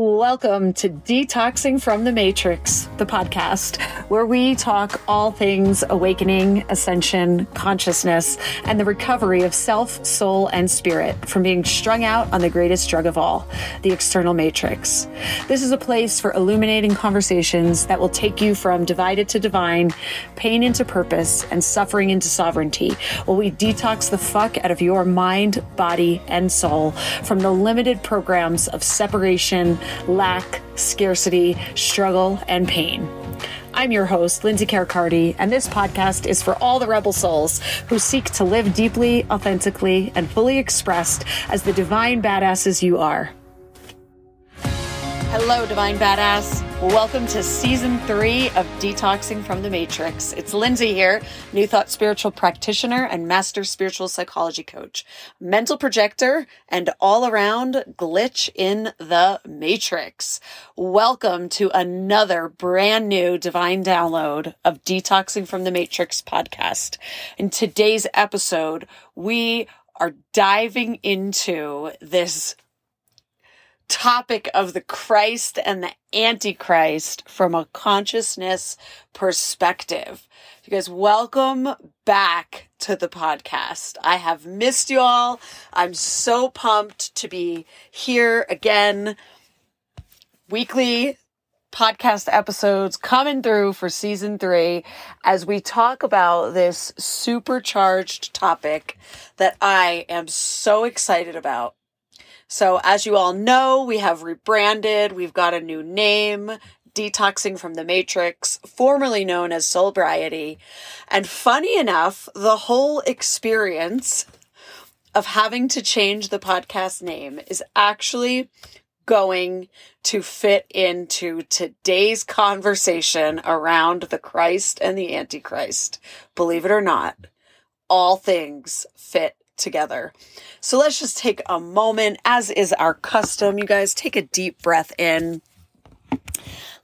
Welcome to Detoxing from the Matrix, the podcast, where we talk all things awakening, ascension, consciousness, and the recovery of self, soul, and spirit from being strung out on the greatest drug of all, the external matrix. This is a place for illuminating conversations that will take you from divided to divine, pain into purpose, and suffering into sovereignty, while we detox the fuck out of your mind, body, and soul from the limited programs of separation lack, scarcity, struggle, and pain. I'm your host, Lindsay Carricarte, and this podcast is for all the rebel souls who seek to live deeply, authentically, and fully expressed as the divine badasses you are. Hello, Divine Badass. Welcome to season three of Detoxing from the Matrix. It's Lindsay here, New Thought spiritual practitioner and master spiritual psychology coach, mental projector, and all around glitch in the Matrix. Welcome to another brand new divine download of Detoxing from the Matrix podcast. In today's episode, we are diving into this topic of the Christ and the Antichrist from a consciousness perspective. You guys, welcome back to the podcast. I have missed you all. I'm so pumped to be here again. Weekly podcast episodes coming through for season three as we talk about this supercharged topic that I am so excited about so, as you all know, we have rebranded, we've got a new name, Detoxing from the Matrix, formerly known as Soulbriety. And funny enough, the whole experience of having to change the podcast name is actually going to fit into today's conversation around the Christ and the Antichrist. Believe it or not, all things fit together. So let's just take a moment, as is our custom. You guys take a deep breath in.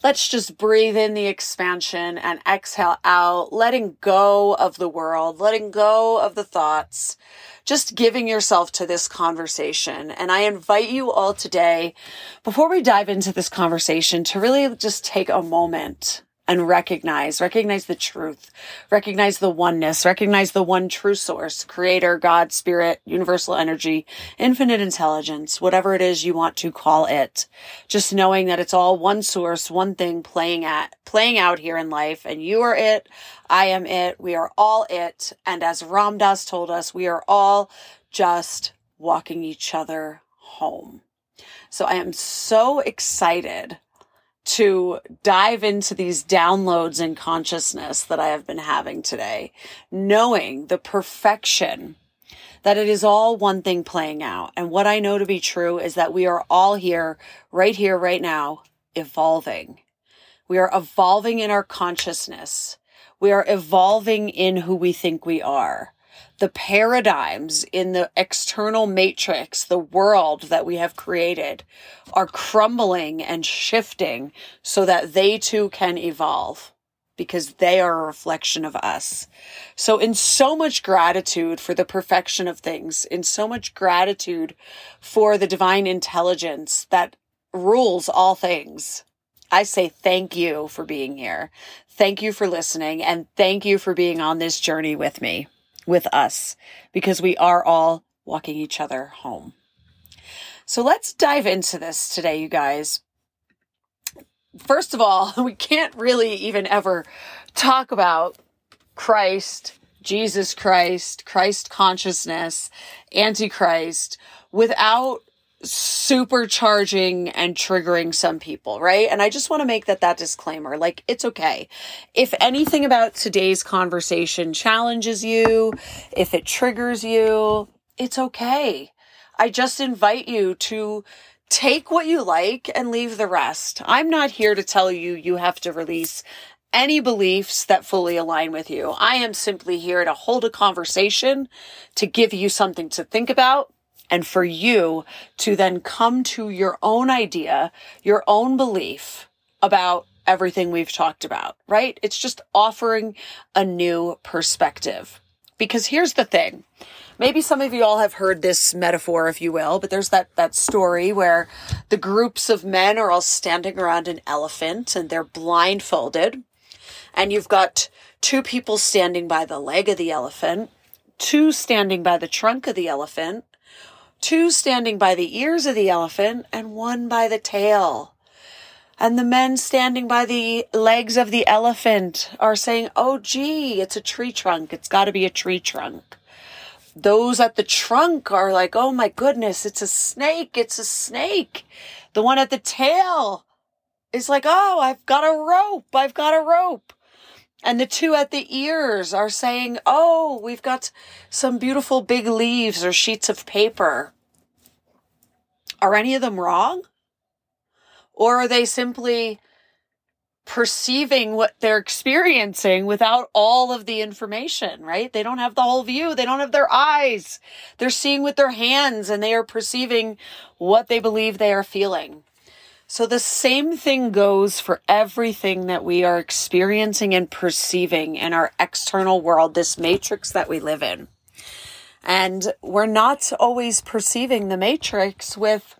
Let's just breathe in the expansion and exhale out, letting go of the world, letting go of the thoughts, just giving yourself to this conversation. And I invite you all today, before we dive into this conversation, to really just take a moment and recognize, recognize the truth, recognize the oneness, recognize the one true source, creator, God, spirit, universal energy, infinite intelligence, whatever it is you want to call it. Just knowing that it's all one source, one thing playing at, playing out here in life and you are it. I am it. We are all it. And as Ram Dass told us, we are all just walking each other home. So I am so excited to dive into these downloads in consciousness that I have been having today, knowing the perfection that it is all one thing playing out. And what I know to be true is that we are all here, right here, right now, evolving. We are evolving in our consciousness. We are evolving in who we think we are the paradigms in the external matrix, the world that we have created, are crumbling and shifting so that they too can evolve because they are a reflection of us. So, in so much gratitude for the perfection of things, in so much gratitude for the divine intelligence that rules all things, I say thank you for being here. Thank you for listening and thank you for being on this journey with me with us because we are all walking each other home. So let's dive into this today, you guys. First of all, we can't really even ever talk about Christ, Jesus Christ, Christ consciousness, Antichrist without supercharging and triggering some people, right? And I just want to make that that disclaimer. Like it's okay. If anything about today's conversation challenges you, if it triggers you, it's okay. I just invite you to take what you like and leave the rest. I'm not here to tell you you have to release any beliefs that fully align with you. I am simply here to hold a conversation, to give you something to think about, and for you to then come to your own idea, your own belief about everything we've talked about, right? It's just offering a new perspective. Because here's the thing. Maybe some of you all have heard this metaphor, if you will, but there's that, that story where the groups of men are all standing around an elephant and they're blindfolded. And you've got two people standing by the leg of the elephant, two standing by the trunk of the elephant, two standing by the ears of the elephant, and one by the tail. And the men standing by the legs of the elephant are saying, Oh, gee, it's a tree trunk. It's got to be a tree trunk. Those at the trunk are like, Oh my goodness, it's a snake. It's a snake. The one at the tail is like, Oh, I've got a rope. I've got a rope. And the two at the ears are saying, Oh, we've got some beautiful big leaves or sheets of paper. Are any of them wrong? Or are they simply perceiving what they're experiencing without all of the information, right? They don't have the whole view. They don't have their eyes. They're seeing with their hands and they are perceiving what they believe they are feeling. So the same thing goes for everything that we are experiencing and perceiving in our external world, this matrix that we live in. And we're not always perceiving the matrix with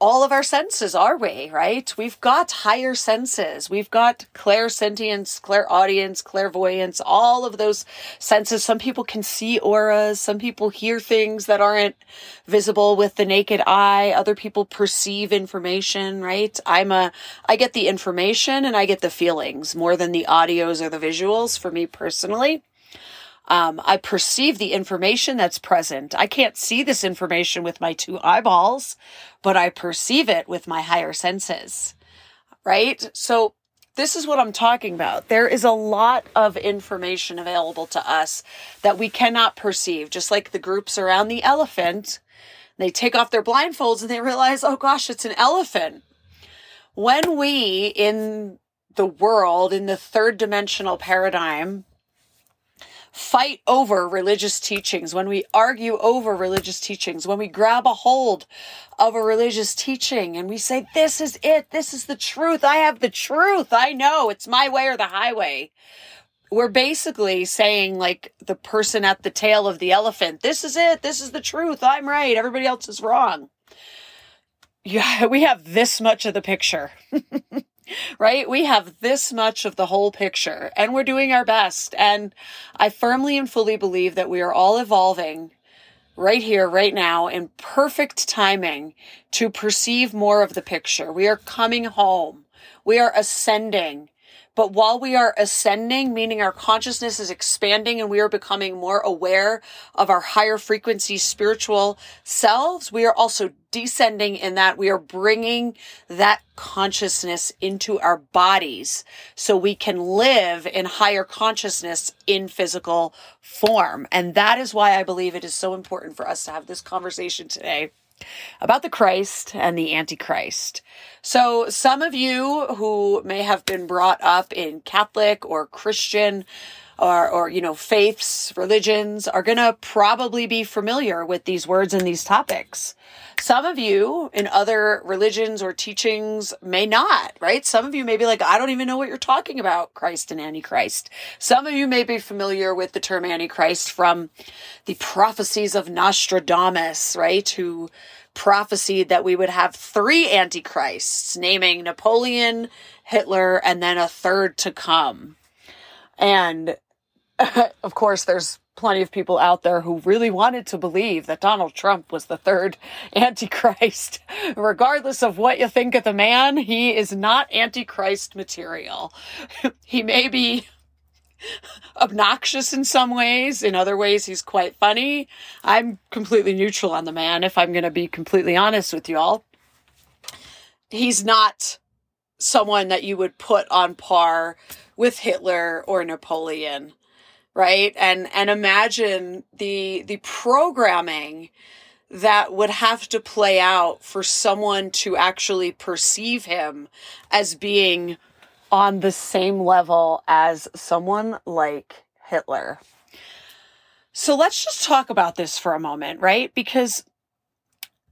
all of our senses, are we? Right? We've got higher senses. We've got clairsentience, clairaudience, clairvoyance, all of those senses. Some people can see auras. Some people hear things that aren't visible with the naked eye. Other people perceive information, right? I'm a, I get the information and I get the feelings more than the audios or the visuals for me personally. Um, I perceive the information that's present. I can't see this information with my two eyeballs, but I perceive it with my higher senses. Right? So this is what I'm talking about. There is a lot of information available to us that we cannot perceive, just like the groups around the elephant. They take off their blindfolds and they realize, oh gosh, it's an elephant. When we in the world, in the third dimensional paradigm, fight over religious teachings, when we argue over religious teachings, when we grab a hold of a religious teaching and we say, this is it. This is the truth. I have the truth. I know it's my way or the highway. We're basically saying like the person at the tail of the elephant, this is it. This is the truth. I'm right. Everybody else is wrong. Yeah, we have this much of the picture. right? We have this much of the whole picture and we're doing our best. And I firmly and fully believe that we are all evolving right here, right now, in perfect timing to perceive more of the picture. We are coming home. We are ascending. But while we are ascending, meaning our consciousness is expanding and we are becoming more aware of our higher frequency spiritual selves, we are also descending in that we are bringing that consciousness into our bodies so we can live in higher consciousness in physical form. And that is why I believe it is so important for us to have this conversation today about the Christ and the Antichrist. So, some of you who may have been brought up in Catholic or Christian or, or you know, faiths, religions are going to probably be familiar with these words and these topics. Some of you in other religions or teachings may not, right? Some of you may be like, I don't even know what you're talking about, Christ and Antichrist. Some of you may be familiar with the term Antichrist from the prophecies of Nostradamus, right? Who prophesied that we would have three Antichrists, naming Napoleon, Hitler, and then a third to come. And of course, there's plenty of people out there who really wanted to believe that Donald Trump was the third Antichrist. Regardless of what you think of the man, he is not Antichrist material. he may be obnoxious in some ways. In other ways, he's quite funny. I'm completely neutral on the man, if I'm going to be completely honest with y'all. He's not someone that you would put on par with Hitler or Napoleon right? And and imagine the the programming that would have to play out for someone to actually perceive him as being on the same level as someone like Hitler. So let's just talk about this for a moment, right? Because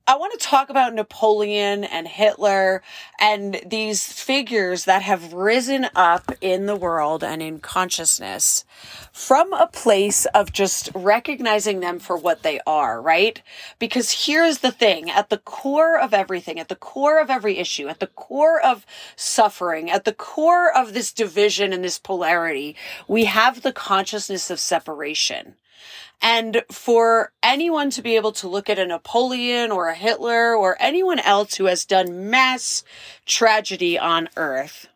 I want to talk about Napoleon and Hitler and these figures that have risen up in the world and in consciousness from a place of just recognizing them for what they are, right? Because here's the thing at the core of everything, at the core of every issue, at the core of suffering, at the core of this division and this polarity, we have the consciousness of separation. And for anyone to be able to look at a Napoleon or a Hitler or anyone else who has done mass tragedy on earth,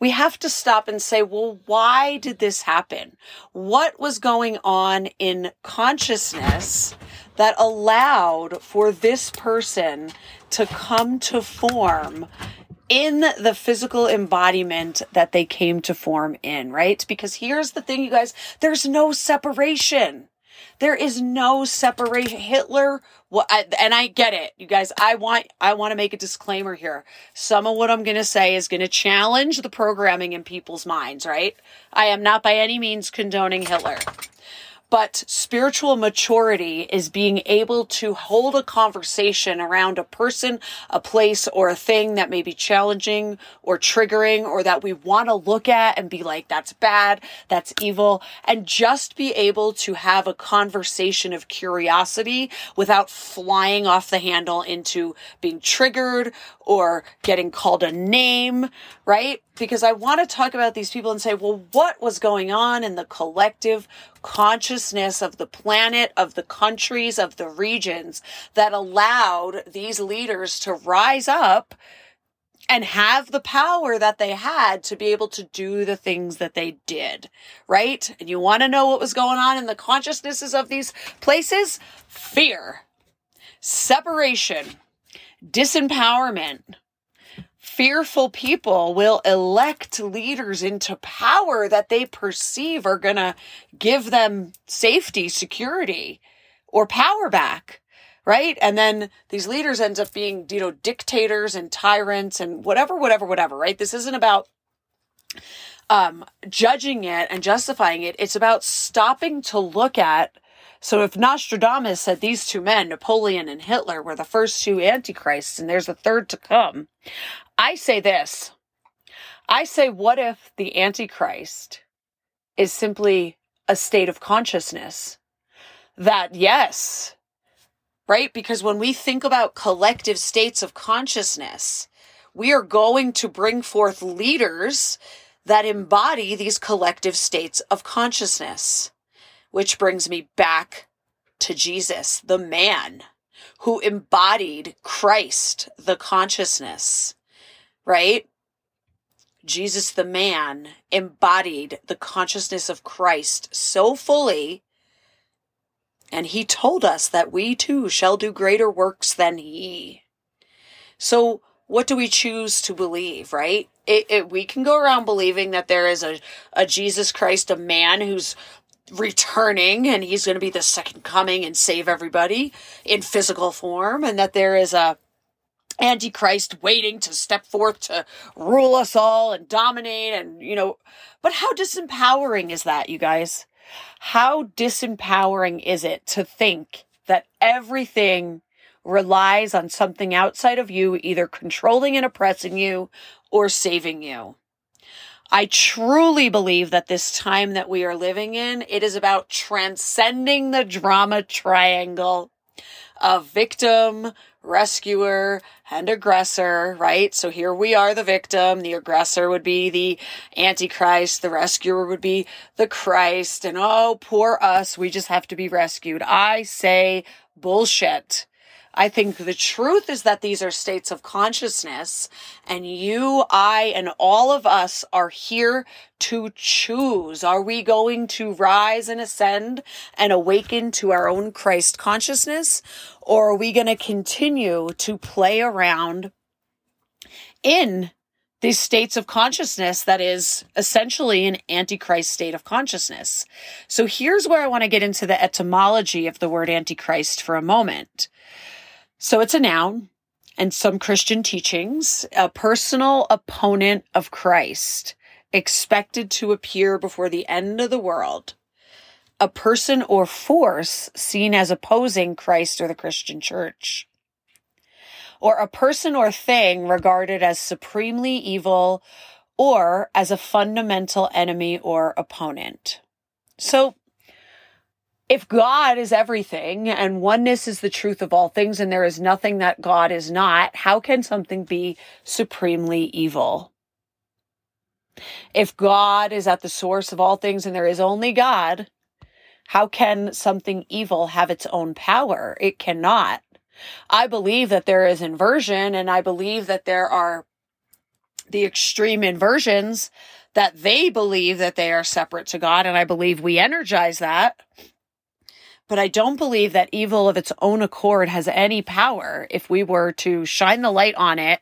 we have to stop and say, well, why did this happen? What was going on in consciousness that allowed for this person to come to form in the physical embodiment that they came to form in, right? Because here's the thing, you guys, there's no separation. There is no separation. Hitler, well, I, and I get it, you guys. I want, I want to make a disclaimer here. Some of what I'm going to say is going to challenge the programming in people's minds, right? I am not by any means condoning Hitler. But spiritual maturity is being able to hold a conversation around a person, a place, or a thing that may be challenging or triggering or that we want to look at and be like, that's bad, that's evil, and just be able to have a conversation of curiosity without flying off the handle into being triggered or getting called a name, right? Because I want to talk about these people and say, well, what was going on in the collective consciousness of the planet, of the countries, of the regions that allowed these leaders to rise up and have the power that they had to be able to do the things that they did, right? And you want to know what was going on in the consciousnesses of these places? Fear, separation, disempowerment. Fearful people will elect leaders into power that they perceive are going to give them safety, security, or power back. Right. And then these leaders end up being, you know, dictators and tyrants and whatever, whatever, whatever. Right. This isn't about um, judging it and justifying it. It's about stopping to look at so if Nostradamus said these two men, Napoleon and Hitler, were the first two antichrists and there's a third to come, I say this. I say, what if the antichrist is simply a state of consciousness? That yes, right? Because when we think about collective states of consciousness, we are going to bring forth leaders that embody these collective states of consciousness. Which brings me back to Jesus, the man who embodied Christ, the consciousness, right? Jesus, the man, embodied the consciousness of Christ so fully. And he told us that we too shall do greater works than he. So, what do we choose to believe, right? It, it, we can go around believing that there is a, a Jesus Christ, a man who's returning and he's going to be the second coming and save everybody in physical form and that there is a antichrist waiting to step forth to rule us all and dominate and you know but how disempowering is that you guys? How disempowering is it to think that everything relies on something outside of you either controlling and oppressing you or saving you I truly believe that this time that we are living in, it is about transcending the drama triangle of victim, rescuer, and aggressor, right? So here we are, the victim. The aggressor would be the Antichrist. The rescuer would be the Christ. And oh, poor us. We just have to be rescued. I say bullshit. I think the truth is that these are states of consciousness and you, I, and all of us are here to choose. Are we going to rise and ascend and awaken to our own Christ consciousness? Or are we going to continue to play around in these states of consciousness that is essentially an antichrist state of consciousness. So here's where I want to get into the etymology of the word antichrist for a moment. So it's a noun and some Christian teachings, a personal opponent of Christ expected to appear before the end of the world, a person or force seen as opposing Christ or the Christian church. or a person or thing regarded as supremely evil or as a fundamental enemy or opponent. So, if God is everything and oneness is the truth of all things and there is nothing that God is not, how can something be supremely evil? If God is at the source of all things and there is only God, how can something evil have its own power? It cannot. I believe that there is inversion and I believe that there are the extreme inversions that they believe that they are separate to God. And I believe we energize that. But I don't believe that evil of its own accord has any power. If we were to shine the light on it,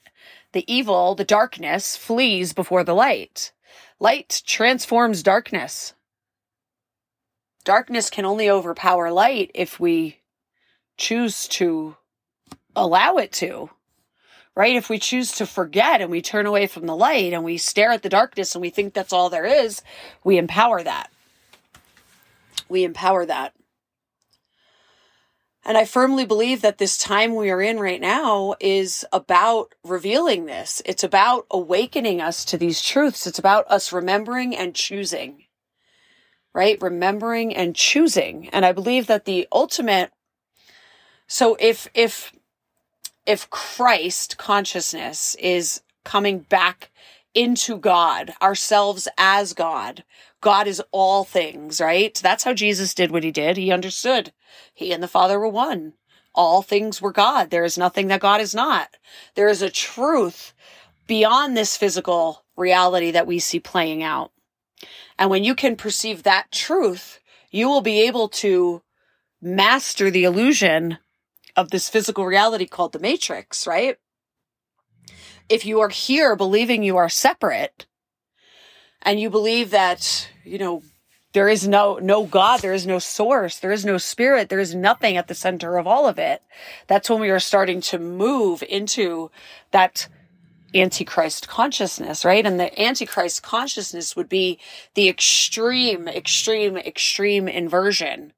the evil, the darkness flees before the light. Light transforms darkness darkness can only overpower light if we choose to allow it to. Right? If we choose to forget and we turn away from the light and we stare at the darkness and we think that's all there is, we empower that. We empower that. And I firmly believe that this time we are in right now is about revealing this. It's about awakening us to these truths. It's about us remembering and choosing right? Remembering and choosing. And I believe that the ultimate, so if, if, if Christ consciousness is coming back into God, ourselves as God, God is all things, right? That's how Jesus did what he did. He understood he and the Father were one. All things were God. There is nothing that God is not. There is a truth beyond this physical reality that we see playing out. And when you can perceive that truth, you will be able to master the illusion of this physical reality called the matrix, right? If you are here believing you are separate and you believe that, you know, there is no no god there is no source there is no spirit there is nothing at the center of all of it that's when we are starting to move into that antichrist consciousness, right? And the antichrist consciousness would be the extreme, extreme, extreme inversion,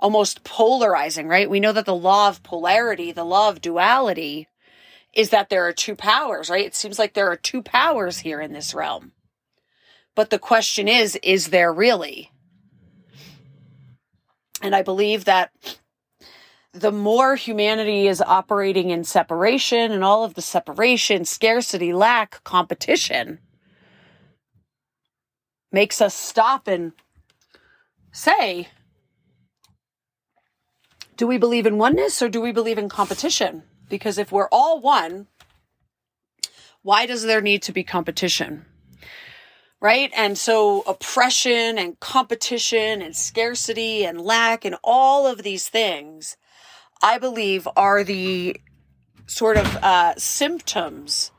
almost polarizing, right? We know that the law of polarity, the law of duality is that there are two powers, right? It seems like there are two powers here in this realm. But the question is, is there really? And I believe that the more humanity is operating in separation and all of the separation, scarcity, lack, competition makes us stop and say, do we believe in oneness or do we believe in competition? Because if we're all one, why does there need to be competition? Right? And so oppression and competition and scarcity and lack and all of these things I believe are the sort of uh, symptoms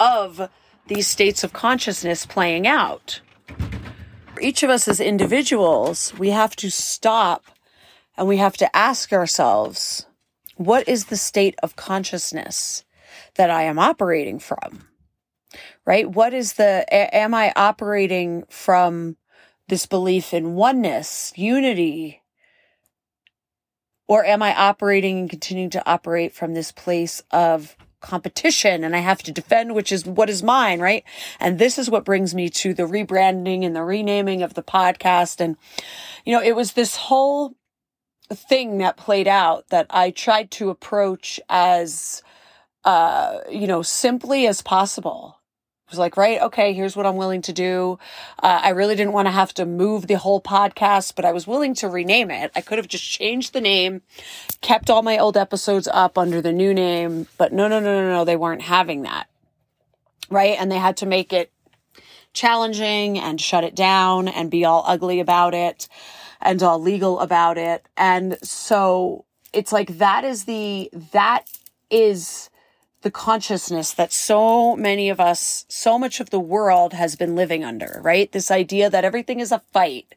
of these states of consciousness playing out. For each of us as individuals, we have to stop and we have to ask ourselves, what is the state of consciousness that I am operating from? Right? What is the, am I operating from this belief in oneness, unity, or am I operating and continuing to operate from this place of competition and I have to defend, which is what is mine, right? And this is what brings me to the rebranding and the renaming of the podcast. And, you know, it was this whole thing that played out that I tried to approach as, uh, you know, simply as possible was like, right, okay, here's what I'm willing to do. Uh, I really didn't want to have to move the whole podcast, but I was willing to rename it. I could have just changed the name, kept all my old episodes up under the new name, but no, no, no, no, no, they weren't having that. Right. And they had to make it challenging and shut it down and be all ugly about it and all legal about it. And so it's like that is the, that is, the consciousness that so many of us, so much of the world has been living under, right? This idea that everything is a fight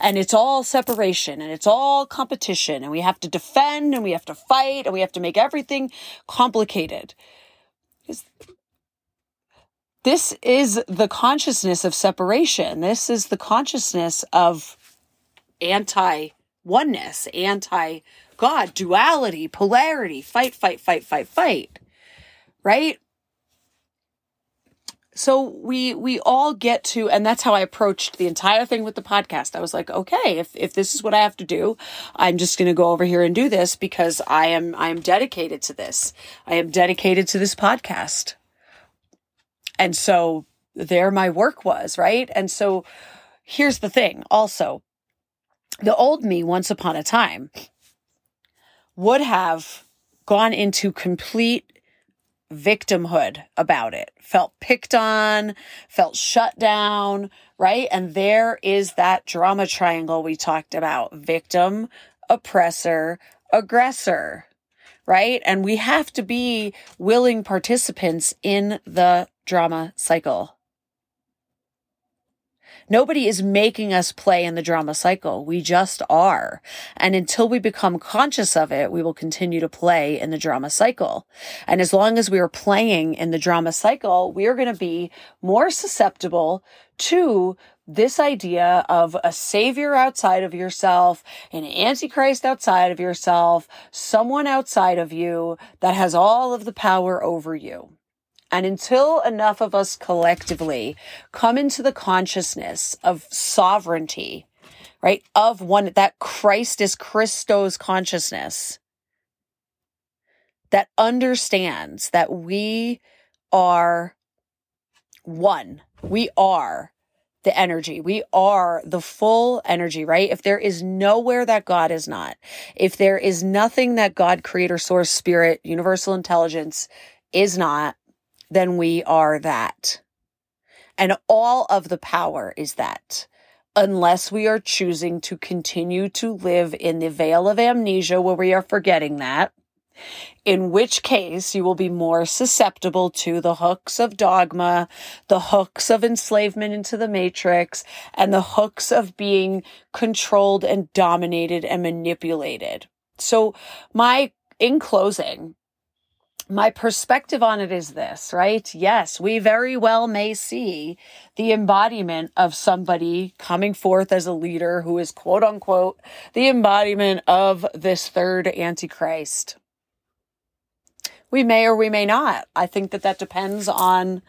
and it's all separation and it's all competition and we have to defend and we have to fight and we have to make everything complicated. This is the consciousness of separation. This is the consciousness of anti oneness, anti God, duality, polarity, fight, fight, fight, fight, fight right? so we we all get to and that's how i approached the entire thing with the podcast. I was like okay if if this is what i have to do i'm just going to go over here and do this because i am i am dedicated to this. I am dedicated to this podcast. And so there my work was right? And so here's the thing also. The old me once upon a time would have gone into complete victimhood about it, felt picked on, felt shut down, right? And there is that drama triangle we talked about victim, oppressor, aggressor, right? And we have to be willing participants in the drama cycle. Nobody is making us play in the drama cycle. We just are. And until we become conscious of it, we will continue to play in the drama cycle. And as long as we are playing in the drama cycle, we are going to be more susceptible to this idea of a savior outside of yourself, an antichrist outside of yourself, someone outside of you that has all of the power over you. And until enough of us collectively come into the consciousness of sovereignty, right? Of one, that Christ is Christos consciousness that understands that we are one. We are the energy. We are the full energy, right? If there is nowhere that God is not, if there is nothing that God, creator, source, spirit, universal intelligence is not, then we are that. And all of the power is that. Unless we are choosing to continue to live in the veil of amnesia where we are forgetting that, in which case you will be more susceptible to the hooks of dogma, the hooks of enslavement into the matrix, and the hooks of being controlled and dominated and manipulated. So my, in closing, my perspective on it is this, right? Yes, we very well may see the embodiment of somebody coming forth as a leader who is quote unquote the embodiment of this third antichrist. We may or we may not. I think that that depends on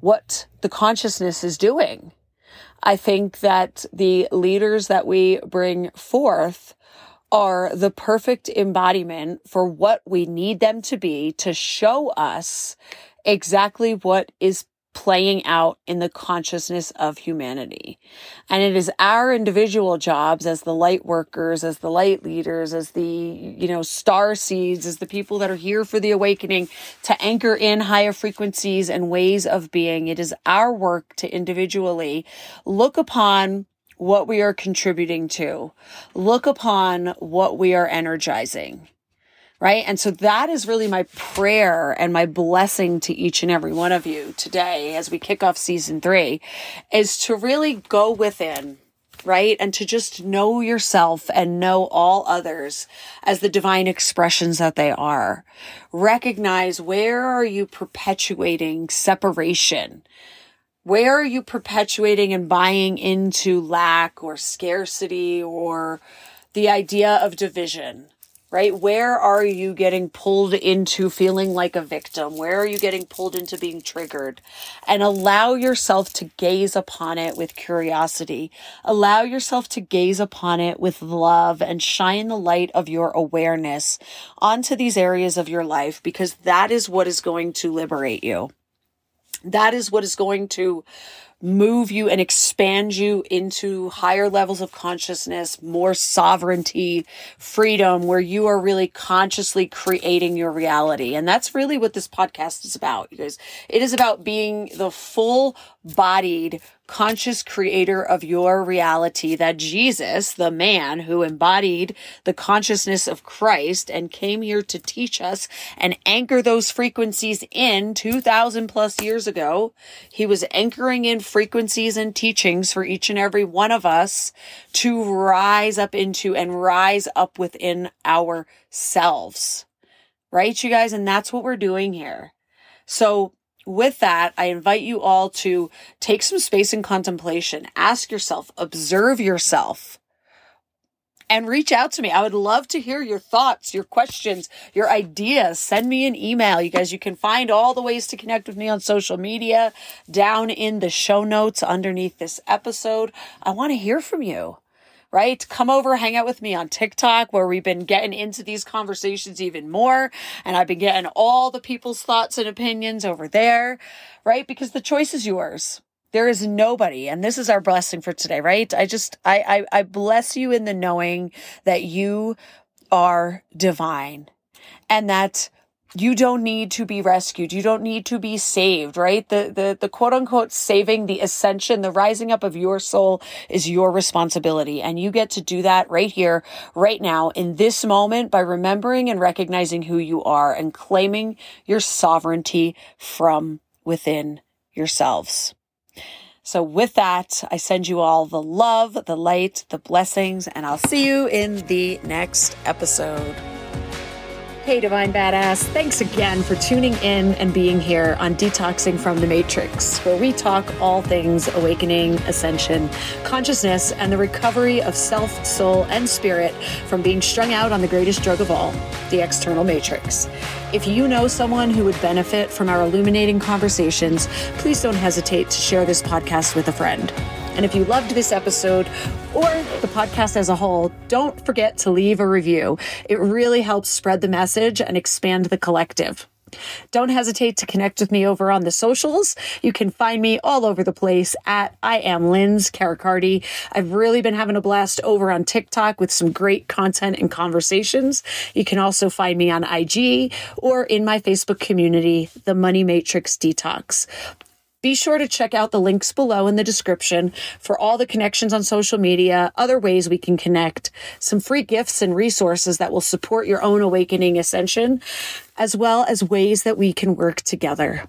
what the consciousness is doing. I think that the leaders that we bring forth are the perfect embodiment for what we need them to be to show us exactly what is playing out in the consciousness of humanity. And it is our individual jobs as the light workers, as the light leaders, as the, you know, star seeds, as the people that are here for the awakening to anchor in higher frequencies and ways of being. It is our work to individually look upon what we are contributing to, look upon what we are energizing. Right. And so that is really my prayer and my blessing to each and every one of you today as we kick off season three is to really go within right? And to just know yourself and know all others as the divine expressions that they are. Recognize where are you perpetuating separation? Where are you perpetuating and buying into lack or scarcity or the idea of division? Right? Where are you getting pulled into feeling like a victim? Where are you getting pulled into being triggered? And allow yourself to gaze upon it with curiosity. Allow yourself to gaze upon it with love and shine the light of your awareness onto these areas of your life because that is what is going to liberate you. That is what is going to move you and expand you into higher levels of consciousness, more sovereignty, freedom, where you are really consciously creating your reality. And that's really what this podcast is about, you guys. It is about being the full bodied conscious creator of your reality that Jesus, the man who embodied the consciousness of Christ and came here to teach us and anchor those frequencies in 2000 plus years ago, he was anchoring in frequencies and teachings for each and every one of us to rise up into and rise up within ourselves. Right, you guys? And that's what we're doing here. So with that, I invite you all to take some space in contemplation. Ask yourself, observe yourself. and reach out to me. I would love to hear your thoughts, your questions, your ideas. Send me an email. You guys, you can find all the ways to connect with me on social media down in the show notes underneath this episode. I want to hear from you right? Come over, hang out with me on TikTok where we've been getting into these conversations even more. And I've been getting all the people's thoughts and opinions over there, right? Because the choice is yours. There is nobody, and this is our blessing for today, right? I just, I, I, I bless you in the knowing that you are divine and that you don't need to be rescued. You don't need to be saved, right? The, the, the quote unquote saving, the ascension, the rising up of your soul is your responsibility. And you get to do that right here, right now, in this moment by remembering and recognizing who you are and claiming your sovereignty from within yourselves. So, with that, I send you all the love, the light, the blessings, and I'll see you in the next episode. Hey, Divine Badass. Thanks again for tuning in and being here on Detoxing from the Matrix, where we talk all things awakening, ascension, consciousness, and the recovery of self, soul, and spirit from being strung out on the greatest drug of all, the external matrix. If you know someone who would benefit from our illuminating conversations, please don't hesitate to share this podcast with a friend. And if you loved this episode or the podcast as a whole, don't forget to leave a review. It really helps spread the message and expand the collective. Don't hesitate to connect with me over on the socials. You can find me all over the place at I am Linz Carricarte. I've really been having a blast over on TikTok with some great content and conversations. You can also find me on IG or in my Facebook community, The Money Matrix Detox. Be sure to check out the links below in the description for all the connections on social media, other ways we can connect, some free gifts and resources that will support your own awakening ascension, as well as ways that we can work together.